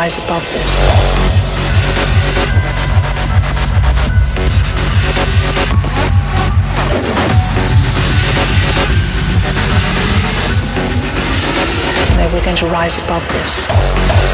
rise above this. we're going to rise above this.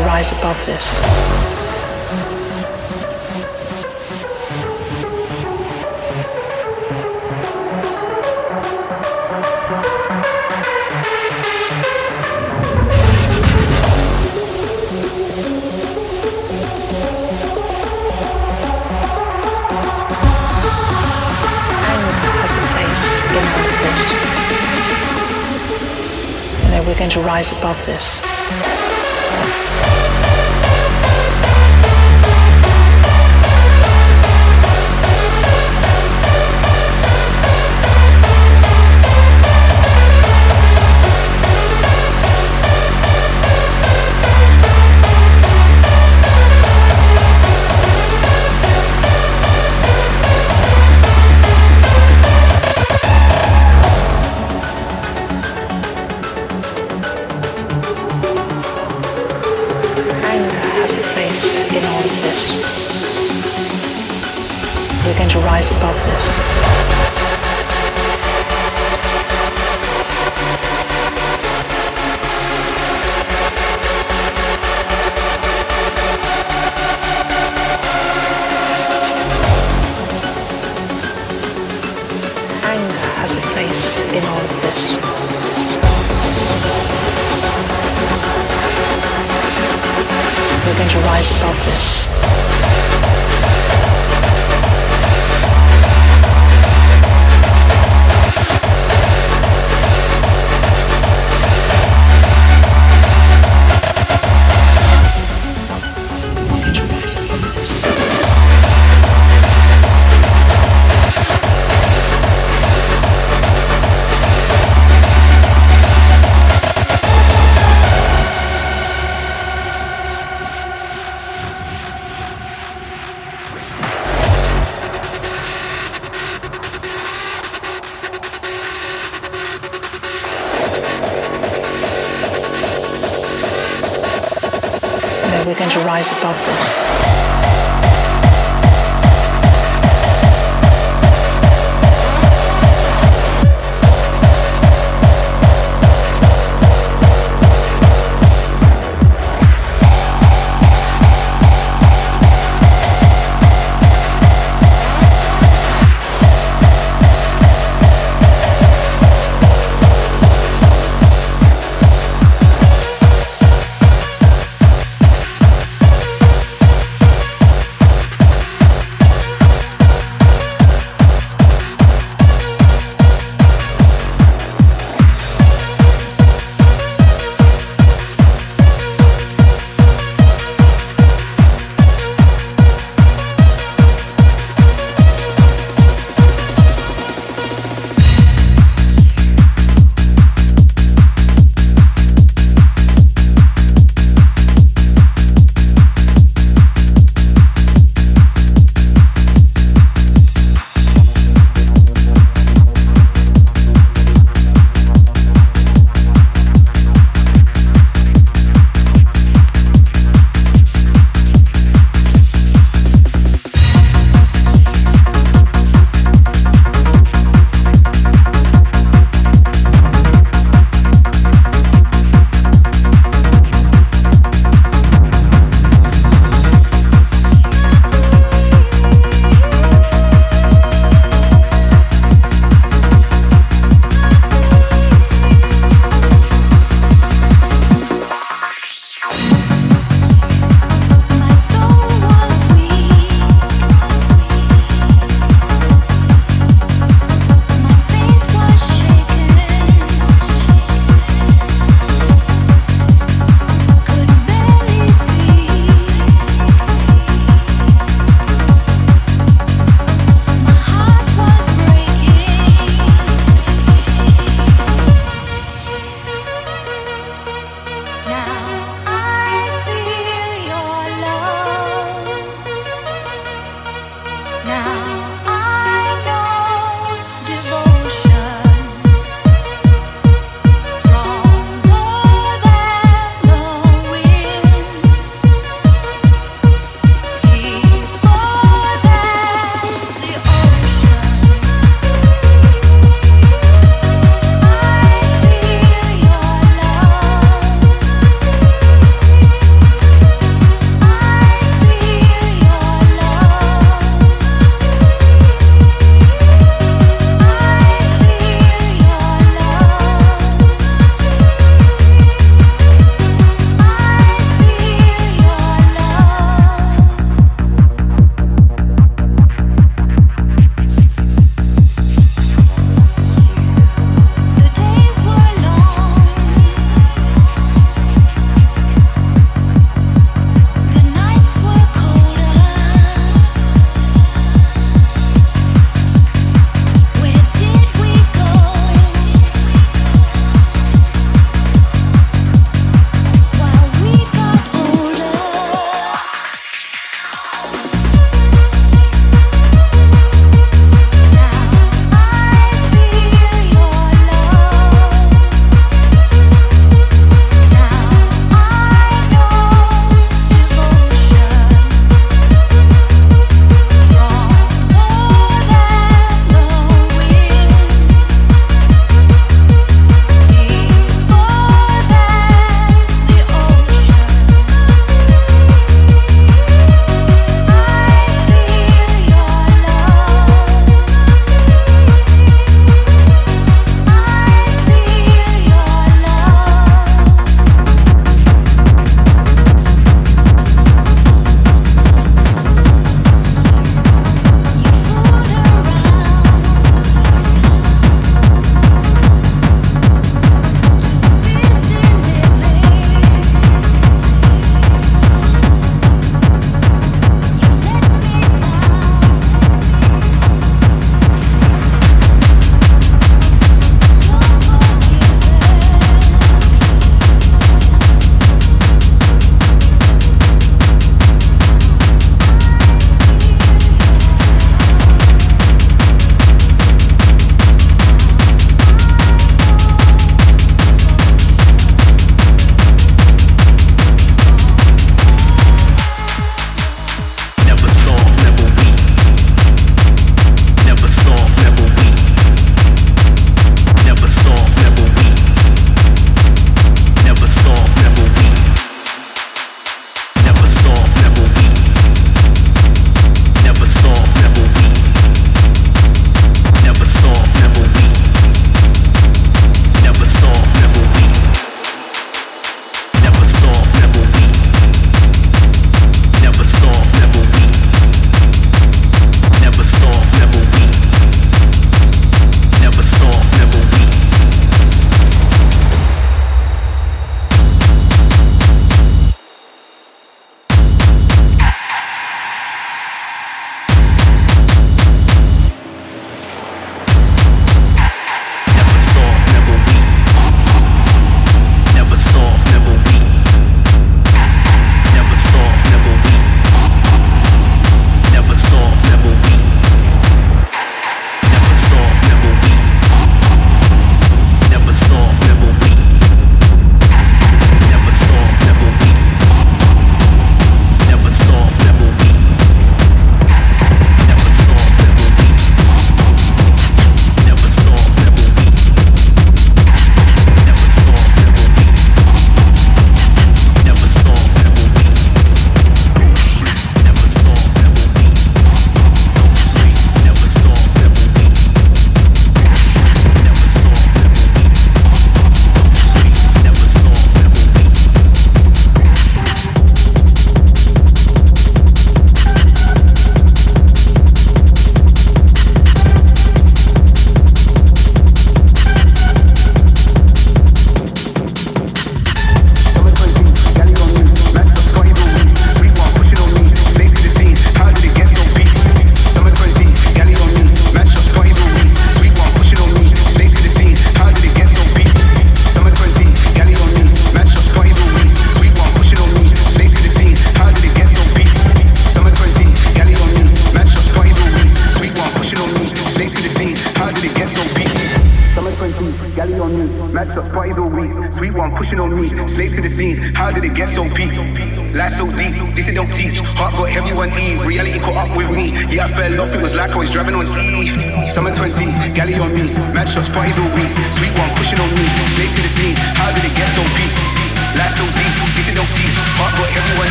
Rise above this. we're going to rise above this. To rise above this.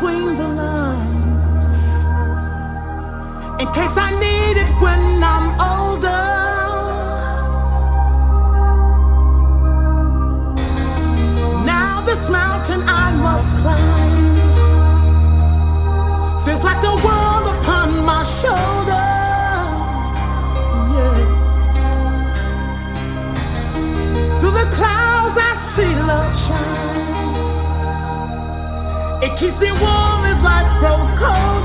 between the lines in case I need it when I'm older. Now, this mountain I must climb feels like the world. It keeps me warm as life grows cold.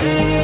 see